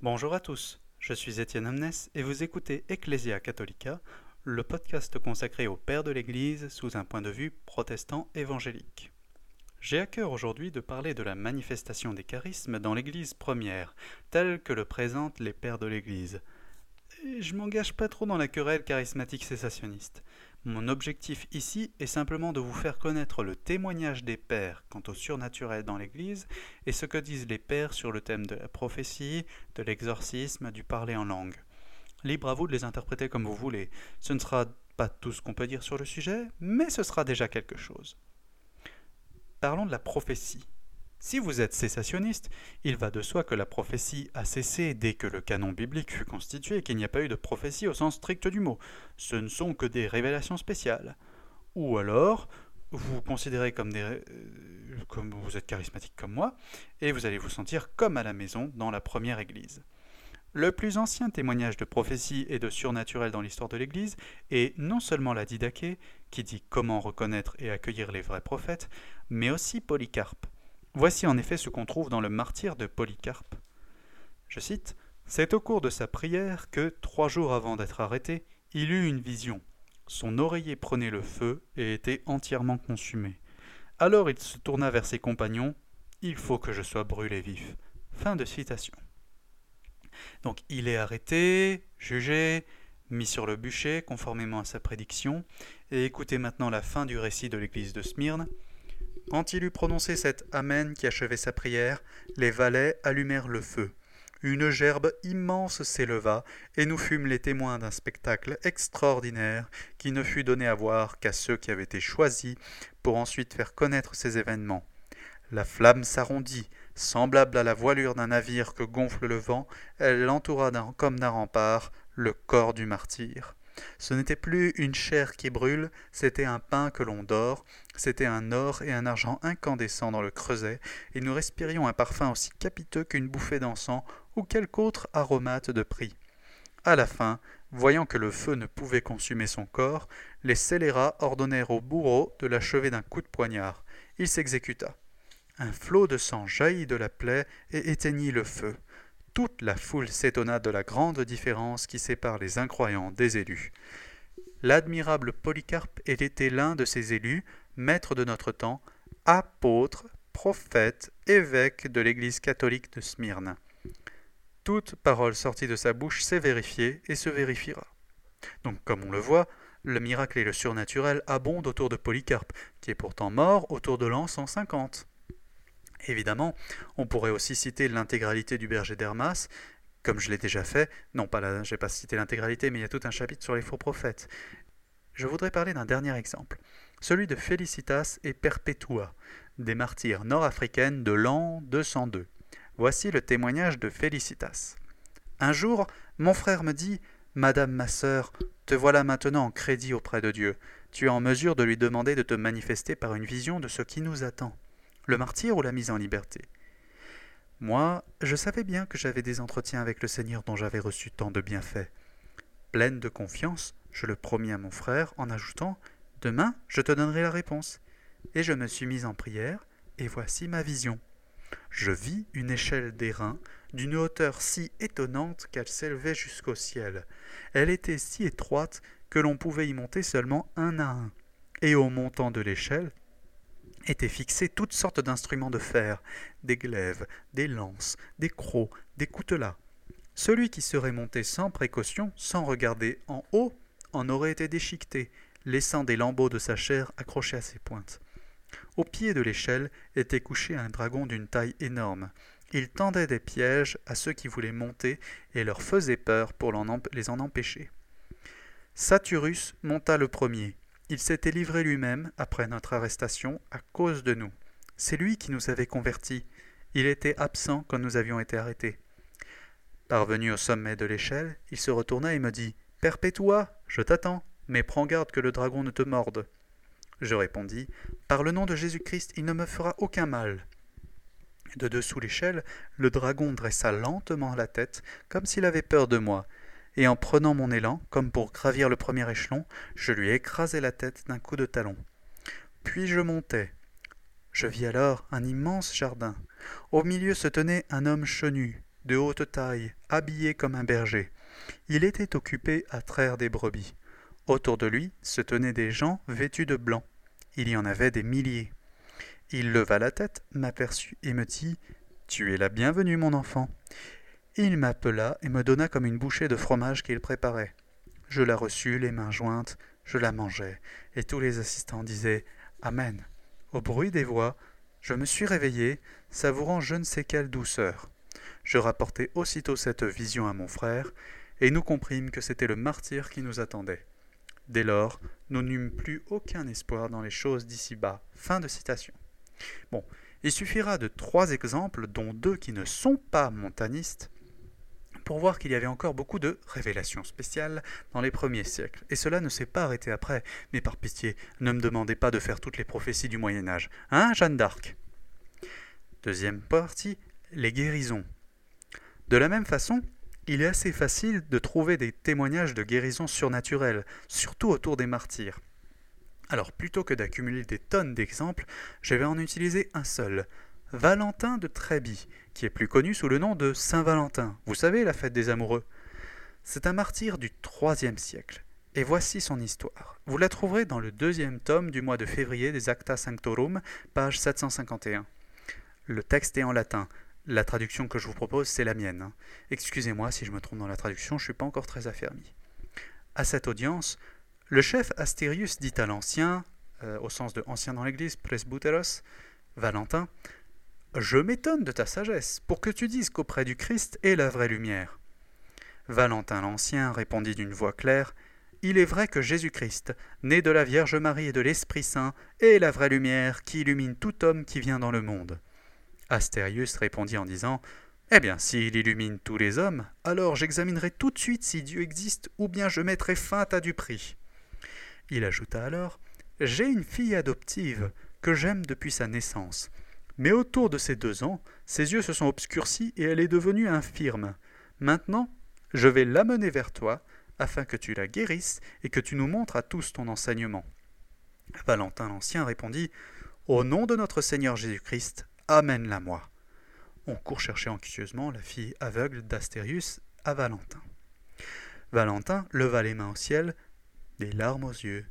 Bonjour à tous, je suis Étienne Amnes et vous écoutez Ecclesia Catholica, le podcast consacré au Père de l'Église sous un point de vue protestant évangélique. J'ai à cœur aujourd'hui de parler de la manifestation des charismes dans l'Église première, telle que le présentent les Pères de l'Église. Je m'engage pas trop dans la querelle charismatique cessationniste. Mon objectif ici est simplement de vous faire connaître le témoignage des pères quant au surnaturel dans l'Église et ce que disent les pères sur le thème de la prophétie, de l'exorcisme, du parler en langue. Libre à vous de les interpréter comme vous voulez. Ce ne sera pas tout ce qu'on peut dire sur le sujet, mais ce sera déjà quelque chose. Parlons de la prophétie. Si vous êtes cessationniste, il va de soi que la prophétie a cessé dès que le canon biblique fut constitué et qu'il n'y a pas eu de prophétie au sens strict du mot. Ce ne sont que des révélations spéciales. Ou alors, vous considérez comme des euh, comme vous êtes charismatique comme moi et vous allez vous sentir comme à la maison dans la première église. Le plus ancien témoignage de prophétie et de surnaturel dans l'histoire de l'Église est non seulement la qui dit comment reconnaître et accueillir les vrais prophètes, mais aussi Polycarpe. Voici en effet ce qu'on trouve dans le martyr de Polycarpe. Je cite C'est au cours de sa prière que, trois jours avant d'être arrêté, il eut une vision. Son oreiller prenait le feu et était entièrement consumé. Alors il se tourna vers ses compagnons Il faut que je sois brûlé vif. Fin de citation. Donc il est arrêté, jugé, mis sur le bûcher, conformément à sa prédiction, et écoutez maintenant la fin du récit de l'église de Smyrne. Quand il eut prononcé cet Amen qui achevait sa prière, les valets allumèrent le feu. Une gerbe immense s'éleva, et nous fûmes les témoins d'un spectacle extraordinaire qui ne fut donné à voir qu'à ceux qui avaient été choisis pour ensuite faire connaître ces événements. La flamme s'arrondit, semblable à la voilure d'un navire que gonfle le vent, elle l'entoura comme d'un rempart le corps du martyr. Ce n'était plus une chair qui brûle, c'était un pain que l'on dort, c'était un or et un argent incandescents dans le creuset, et nous respirions un parfum aussi capiteux qu'une bouffée d'encens ou quelque autre aromate de prix. À la fin, voyant que le feu ne pouvait consumer son corps, les scélérats ordonnèrent au bourreau de l'achever d'un coup de poignard. Il s'exécuta. Un flot de sang jaillit de la plaie et éteignit le feu. Toute la foule s'étonna de la grande différence qui sépare les incroyants des élus. L'admirable Polycarpe était l'un de ces élus, maître de notre temps, apôtre, prophète, évêque de l'Église catholique de Smyrne. Toute parole sortie de sa bouche s'est vérifiée et se vérifiera. Donc, comme on le voit, le miracle et le surnaturel abondent autour de Polycarpe, qui est pourtant mort autour de l'an 150. Évidemment, on pourrait aussi citer l'intégralité du berger d'Hermas, comme je l'ai déjà fait. Non, pas là, je n'ai pas cité l'intégralité, mais il y a tout un chapitre sur les faux prophètes. Je voudrais parler d'un dernier exemple, celui de Felicitas et Perpetua, des martyrs nord-africaines de l'an 202. Voici le témoignage de Felicitas. Un jour, mon frère me dit Madame ma sœur, te voilà maintenant en crédit auprès de Dieu. Tu es en mesure de lui demander de te manifester par une vision de ce qui nous attend le martyr ou la mise en liberté? Moi, je savais bien que j'avais des entretiens avec le Seigneur dont j'avais reçu tant de bienfaits. Pleine de confiance, je le promis à mon frère en ajoutant Demain, je te donnerai la réponse. Et je me suis mise en prière, et voici ma vision. Je vis une échelle d'airain d'une hauteur si étonnante qu'elle s'élevait jusqu'au ciel. Elle était si étroite que l'on pouvait y monter seulement un à un. Et au montant de l'échelle, étaient fixés toutes sortes d'instruments de fer, des glaives, des lances, des crocs, des coutelas. Celui qui serait monté sans précaution, sans regarder en haut, en aurait été déchiqueté, laissant des lambeaux de sa chair accrochés à ses pointes. Au pied de l'échelle était couché un dragon d'une taille énorme. Il tendait des pièges à ceux qui voulaient monter et leur faisait peur pour les en empêcher. Saturus monta le premier. Il s'était livré lui-même, après notre arrestation, à cause de nous. C'est lui qui nous avait convertis. Il était absent quand nous avions été arrêtés. Parvenu au sommet de l'échelle, il se retourna et me dit Perpétua, je t'attends, mais prends garde que le dragon ne te morde. Je répondis Par le nom de Jésus-Christ, il ne me fera aucun mal. De dessous l'échelle, le dragon dressa lentement la tête, comme s'il avait peur de moi, et en prenant mon élan, comme pour gravir le premier échelon, je lui écrasai la tête d'un coup de talon. Puis je montai. Je vis alors un immense jardin. Au milieu se tenait un homme chenu, de haute taille, habillé comme un berger. Il était occupé à traire des brebis. Autour de lui se tenaient des gens vêtus de blanc. Il y en avait des milliers. Il leva la tête, m'aperçut et me dit Tu es la bienvenue, mon enfant. Il m'appela et me donna comme une bouchée de fromage qu'il préparait. Je la reçus, les mains jointes, je la mangeai, et tous les assistants disaient Amen. Au bruit des voix, je me suis réveillé, savourant je ne sais quelle douceur. Je rapportai aussitôt cette vision à mon frère, et nous comprîmes que c'était le martyr qui nous attendait. Dès lors, nous n'eûmes plus aucun espoir dans les choses d'ici-bas. Fin de citation. Bon, il suffira de trois exemples, dont deux qui ne sont pas montanistes, pour voir qu'il y avait encore beaucoup de révélations spéciales dans les premiers siècles. Et cela ne s'est pas arrêté après. Mais par pitié, ne me demandez pas de faire toutes les prophéties du Moyen Âge. Hein, Jeanne d'Arc? Deuxième partie, les guérisons. De la même façon, il est assez facile de trouver des témoignages de guérisons surnaturelles, surtout autour des martyrs. Alors plutôt que d'accumuler des tonnes d'exemples, je vais en utiliser un seul, Valentin de Tréby, qui est plus connu sous le nom de Saint Valentin. Vous savez, la fête des amoureux? C'est un martyr du IIIe siècle. Et voici son histoire. Vous la trouverez dans le deuxième tome du mois de février des Acta Sanctorum, page 751. Le texte est en latin. La traduction que je vous propose, c'est la mienne. Excusez-moi si je me trompe dans la traduction, je ne suis pas encore très affermi. À cette audience, le chef Astérius dit à l'ancien, euh, au sens de ancien dans l'Église, presbyteros, Valentin, Je m'étonne de ta sagesse, pour que tu dises qu'auprès du Christ est la vraie lumière. Valentin l'Ancien répondit d'une voix claire, Il est vrai que Jésus-Christ, né de la Vierge Marie et de l'Esprit Saint, est la vraie lumière qui illumine tout homme qui vient dans le monde. Astérius répondit en disant eh bien, s'il illumine tous les hommes, alors j'examinerai tout de suite si Dieu existe, ou bien je mettrai fin à du prix. Il ajouta alors J'ai une fille adoptive que j'aime depuis sa naissance. Mais autour de ces deux ans, ses yeux se sont obscurcis et elle est devenue infirme. Maintenant, je vais l'amener vers toi, afin que tu la guérisses et que tu nous montres à tous ton enseignement. Valentin l'Ancien répondit Au nom de notre Seigneur Jésus-Christ, amène-la moi. On court chercher anxieusement la fille aveugle d'Astérius à Valentin. Valentin leva les mains au ciel, des larmes aux yeux,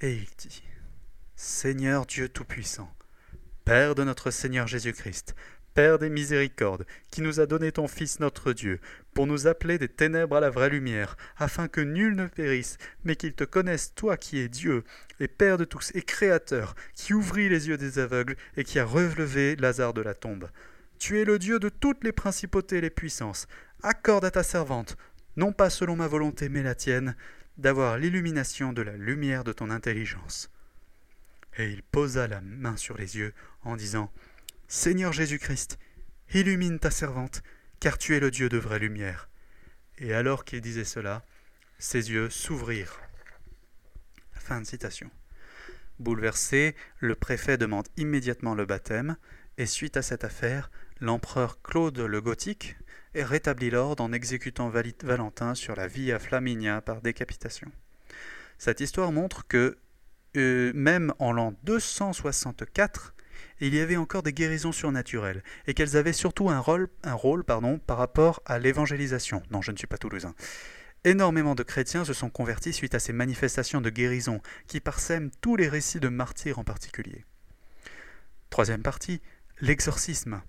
et il dit Seigneur Dieu Tout-Puissant, Père de notre Seigneur Jésus-Christ, Père des miséricordes, qui nous a donné ton Fils notre Dieu, pour nous appeler des ténèbres à la vraie lumière, afin que nul ne périsse, mais qu'il te connaisse, toi qui es Dieu, et Père de tous, et Créateur, qui ouvrit les yeux des aveugles, et qui a relevé Lazare de la tombe. Tu es le Dieu de toutes les principautés et les puissances. Accorde à ta servante, non pas selon ma volonté mais la tienne, d'avoir l'illumination de la lumière de ton intelligence. Et il posa la main sur les yeux en disant Seigneur Jésus-Christ, illumine ta servante, car tu es le Dieu de vraie lumière. Et alors qu'il disait cela, ses yeux s'ouvrirent. Fin de citation. Bouleversé, le préfet demande immédiatement le baptême, et suite à cette affaire, l'empereur Claude le Gothique rétablit l'ordre en exécutant Valentin sur la Via Flaminia par décapitation. Cette histoire montre que, euh, même en l'an 264, il y avait encore des guérisons surnaturelles, et qu'elles avaient surtout un rôle, pardon, par rapport à l'évangélisation. Non, je ne suis pas toulousain. Énormément de chrétiens se sont convertis suite à ces manifestations de guérison qui parsèment tous les récits de martyrs en particulier. Troisième partie, l'exorcisme.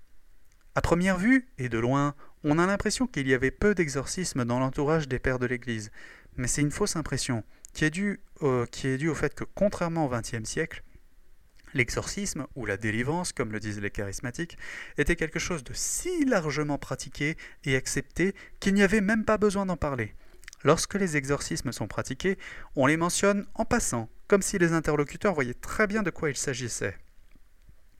À première vue, et de loin, on a l'impression qu'il y avait peu d'exorcismes dans l'entourage des pères de l'Église, mais c'est une fausse impression, qui est, due au fait que, contrairement au XXe siècle, L'exorcisme, ou la délivrance, comme le disent les charismatiques, était quelque chose de si largement pratiqué et accepté qu'il n'y avait même pas besoin d'en parler. Lorsque les exorcismes sont pratiqués, on les mentionne en passant, comme si les interlocuteurs voyaient très bien de quoi il s'agissait.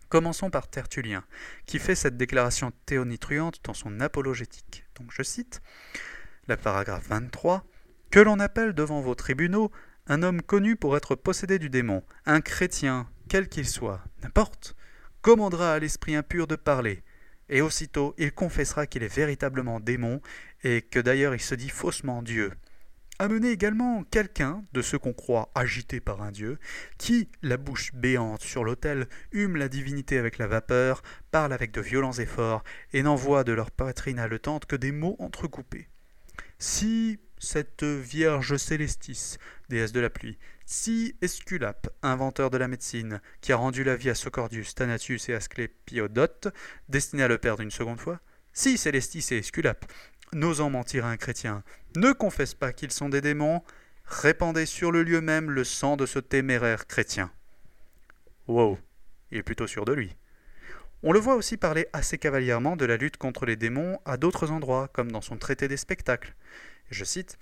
Commençons par Tertullien, qui fait cette déclaration théonitruante dans son apologétique. Donc je cite la paragraphe 23 Que l'on appelle devant vos tribunaux un homme connu pour être possédé du démon, un chrétien, quel qu'il soit, n'importe, commandera à l'esprit impur de parler, et aussitôt il confessera qu'il est véritablement démon, et que d'ailleurs il se dit faussement Dieu. Amenez également quelqu'un, de ceux qu'on croit agité par un dieu, qui, la bouche béante sur l'autel, hume la divinité avec la vapeur, parle avec de violents efforts, et n'envoie de leur poitrine haletante que des mots entrecoupés. Si cette Vierge Célestis, déesse de la pluie, si Esculape, inventeur de la médecine, qui a rendu la vie à Socordius, Thanatus et Asclépiodote, destiné à le perdre une seconde fois, si Célestis et Esculape, n'osant mentir à un chrétien, ne confessent pas qu'ils sont des démons, répandez sur le lieu même le sang de ce téméraire chrétien. Wow, il est plutôt sûr de lui. On le voit aussi parler assez cavalièrement de la lutte contre les démons à d'autres endroits, comme dans son traité des spectacles. Je cite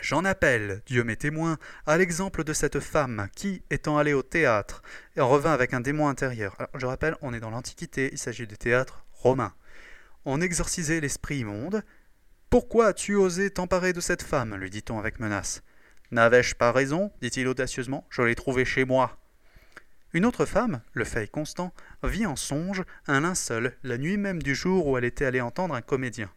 J'en appelle, Dieu m'est témoin, à l'exemple de cette femme qui, étant allée au théâtre, en revint avec un démon intérieur. je rappelle, on est dans l'Antiquité, il s'agit du théâtre romain. On exorcisait l'esprit immonde, pourquoi as-tu osé t'emparer de cette femme? lui dit-on avec menace. N'avais-je pas raison? dit-il audacieusement. Je l'ai trouvée chez moi. Une autre femme, le fait constant, vit en songe un linceul la nuit même du jour où elle était allée entendre un comédien.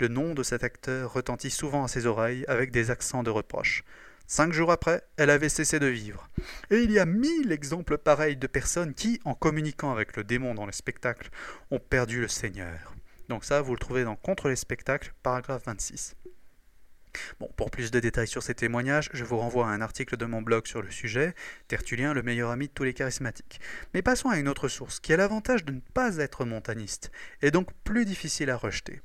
Le nom de cet acteur retentit souvent à ses oreilles avec des accents de reproche. Cinq jours après, elle avait cessé de vivre. Et il y a mille exemples pareils de personnes qui, en communiquant avec le démon dans les spectacles, ont perdu le Seigneur. Donc ça, vous le trouvez dans Contre les spectacles, paragraphe 26. Bon, pour plus de détails sur ces témoignages, je vous renvoie à un article de mon blog sur le sujet, Tertullien, le meilleur ami de tous les charismatiques. Mais passons à une autre source, qui a l'avantage de ne pas être montaniste, et donc plus difficile à rejeter.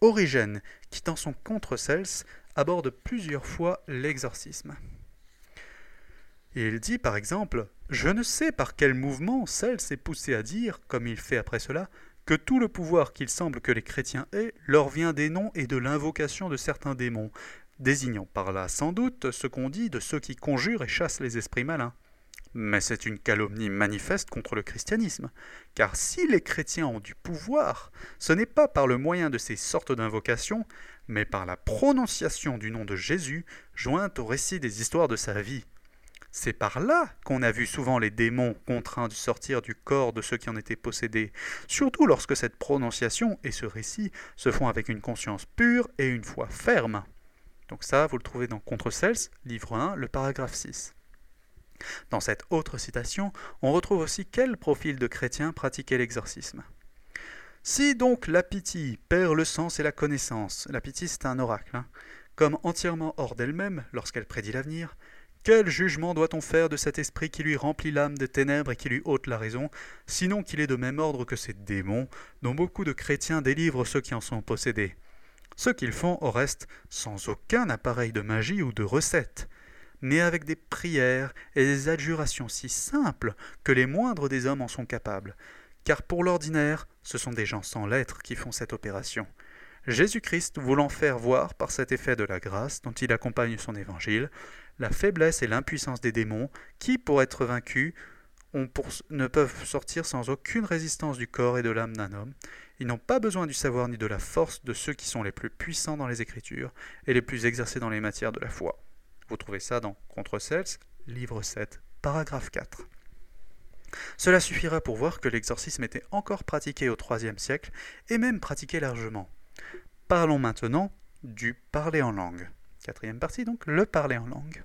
Origène, qui dans son Contre Cels aborde plusieurs fois l'exorcisme. Il dit par exemple Je ne sais par quel mouvement Cels est poussé à dire, comme il fait après cela, que tout le pouvoir qu'il semble que les chrétiens aient leur vient des noms et de l'invocation de certains démons, désignant par là sans doute ce qu'on dit de ceux qui conjurent et chassent les esprits malins. Mais c'est une calomnie manifeste contre le christianisme, car si les chrétiens ont du pouvoir, ce n'est pas par le moyen de ces sortes d'invocations, mais par la prononciation du nom de Jésus, jointe au récit des histoires de sa vie. C'est par là qu'on a vu souvent les démons contraints de sortir du corps de ceux qui en étaient possédés, surtout lorsque cette prononciation et ce récit se font avec une conscience pure et une foi ferme. Donc ça, vous le trouvez dans Contre Cels, livre 1, le paragraphe 6. Dans cette autre citation, on retrouve aussi quel profil de chrétien pratiquait l'exorcisme. Si donc l'apitie perd le sens et la connaissance, l'apitie c'est un oracle, hein, comme entièrement hors d'elle-même lorsqu'elle prédit l'avenir, quel jugement doit-on faire de cet esprit qui lui remplit l'âme de ténèbres et qui lui ôte la raison, sinon qu'il est de même ordre que ces démons, dont beaucoup de chrétiens délivrent ceux qui en sont possédés? Ce qu'ils font, au reste, sans aucun appareil de magie ou de recette, mais avec des prières et des adjurations si simples que les moindres des hommes en sont capables, car pour l'ordinaire, ce sont des gens sans lettres qui font cette opération. Jésus-Christ voulant faire voir par cet effet de la grâce dont il accompagne son évangile, la faiblesse et l'impuissance des démons, qui, pour être vaincus, ne peuvent sortir sans aucune résistance du corps et de l'âme d'un homme. Ils n'ont pas besoin du savoir ni de la force de ceux qui sont les plus puissants dans les Écritures et les plus exercés dans les matières de la foi. Vous trouvez ça dans Contre Cels, livre 7, paragraphe 4. Cela suffira pour voir que l'exorcisme était encore pratiqué au IIIe siècle et même pratiqué largement. Parlons maintenant du parler en langue. Quatrième partie donc, le parler en langue.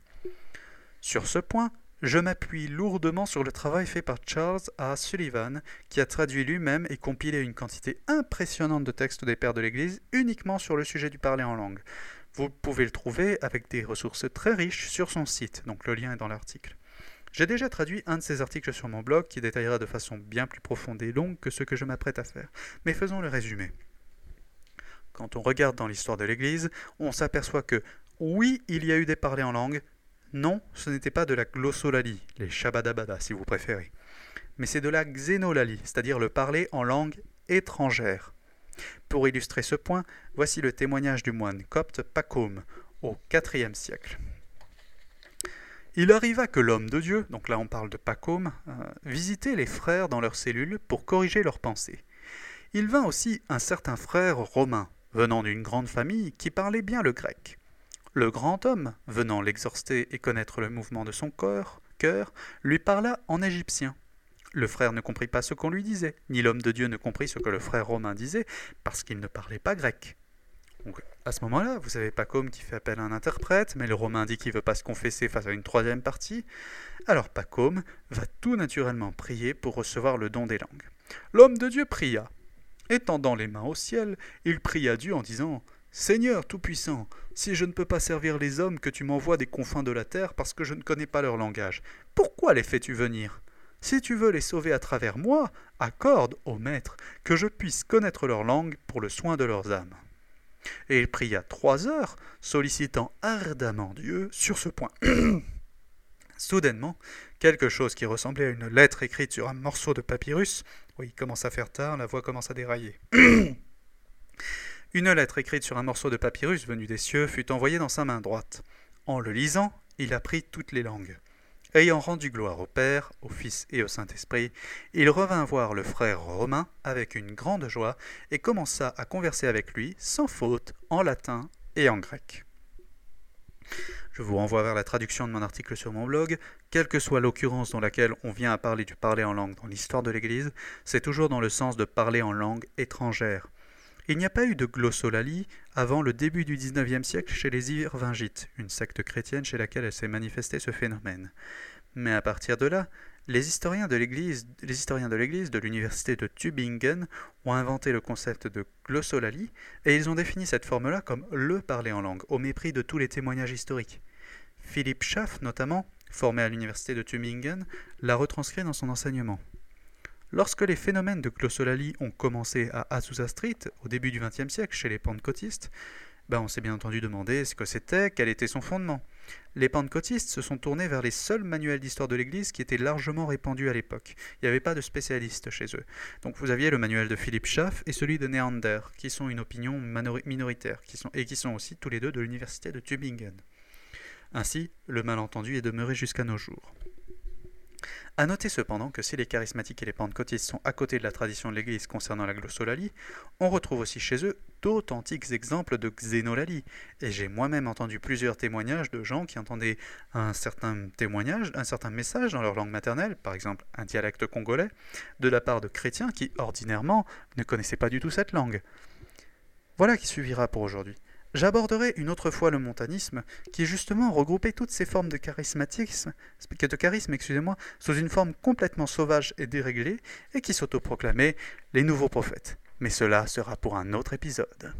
Sur ce point, je m'appuie lourdement sur le travail fait par Charles A. Sullivan, qui a traduit lui-même et compilé une quantité impressionnante de textes des pères de l'Église uniquement sur le sujet du parler en langue. Vous pouvez le trouver avec des ressources très riches sur son site, donc le lien est dans l'article. J'ai déjà traduit un de ces articles sur mon blog qui détaillera de façon bien plus profonde et longue que ce que je m'apprête à faire, mais faisons le résumé. Quand on regarde dans l'histoire de l'Église, on s'aperçoit que oui, il y a eu des parlers en langue, non, ce n'était pas de la glossolalie, les shabadabada si vous préférez, mais c'est de la xénolalie, c'est-à-dire le parler en langue étrangère. Pour illustrer ce point, voici le témoignage du moine copte Pacôme au IVe siècle. Il arriva que l'homme de Dieu, donc là on parle de Pacôme, euh, visitait les frères dans leurs cellules pour corriger leurs pensées. Il vint aussi un certain frère romain, venant d'une grande famille, qui parlait bien le grec. Le grand homme, venant l'exhorter et connaître le mouvement de son corps, cœur, lui parla en égyptien. Le frère ne comprit pas ce qu'on lui disait, ni l'homme de Dieu ne comprit ce que le frère romain disait, parce qu'il ne parlait pas grec. Donc, à ce moment-là, vous avez Pacôme qui fait appel à un interprète, mais le romain dit qu'il ne veut pas se confesser face à une troisième partie. Alors Pacôme va tout naturellement prier pour recevoir le don des langues. L'homme de Dieu pria. Étendant les mains au ciel, il pria Dieu en disant Seigneur Tout-Puissant, si je ne peux pas servir les hommes que tu m'envoies des confins de la terre parce que je ne connais pas leur langage, pourquoi les fais-tu venir? Si tu veux les sauver à travers moi, accorde, ô Maître, que je puisse connaître leur langue pour le soin de leurs âmes. Et il pria trois heures, sollicitant ardemment Dieu sur ce point. Soudainement, quelque chose qui ressemblait à une lettre écrite sur un morceau de papyrus, oui, il commence à faire tard, la voix commence à dérailler. une lettre écrite sur un morceau de papyrus venu des cieux fut envoyée dans sa main droite. En le lisant, il apprit toutes les langues. Ayant rendu gloire au Père, au Fils et au Saint-Esprit, il revint voir le frère Romain avec une grande joie et commença à converser avec lui sans faute en latin et en grec. Je vous renvoie vers la traduction de mon article sur mon blog. Quelle que soit l'occurrence dans laquelle on vient à parler du parler en langue dans l'histoire de l'Église, c'est toujours dans le sens de parler en langue étrangère. Il n'y a pas eu de glossolalie avant le début du XIXe siècle chez les Irvingites, une secte chrétienne chez laquelle elle s'est manifesté ce phénomène. Mais à partir de là, les historiens de l'Église, les historiens de l'Église de l'université de Tübingen ont inventé le concept de glossolalie et ils ont défini cette forme-là comme le parler en langue, au mépris de tous les témoignages historiques. Philippe Schaff, notamment, formé à l'université de Tübingen, l'a retranscrit dans son enseignement. Lorsque les phénomènes de glossolalie ont commencé à Azusa Street, au début du XXe siècle, chez les pentecôtistes, ben on s'est bien entendu demandé ce que c'était, quel était son fondement. Les pentecôtistes se sont tournés vers les seuls manuels d'histoire de l'Église qui étaient largement répandus à l'époque. Il n'y avait pas de spécialistes chez eux. Donc vous aviez le manuel de Philippe Schaff et celui de Neander, qui sont une opinion minoritaire, et qui sont aussi tous les deux de l'université de Tübingen. Ainsi, le malentendu est demeuré jusqu'à nos jours. A noter cependant que si les charismatiques et les pentecôtistes sont à côté de la tradition de l'Église concernant la glossolalie, on retrouve aussi chez eux d'authentiques exemples de xénolalie, et j'ai moi-même entendu plusieurs témoignages de gens qui entendaient un certain témoignage, un certain message dans leur langue maternelle, par exemple un dialecte congolais, de la part de chrétiens qui, ordinairement, ne connaissaient pas du tout cette langue. Voilà qui suivira pour aujourd'hui. J'aborderai une autre fois le montanisme, qui justement regroupait toutes ces formes de charismatisme, charisme excusez-moi, sous une forme complètement sauvage et déréglée, et qui s'autoproclamait les nouveaux prophètes. Mais cela sera pour un autre épisode.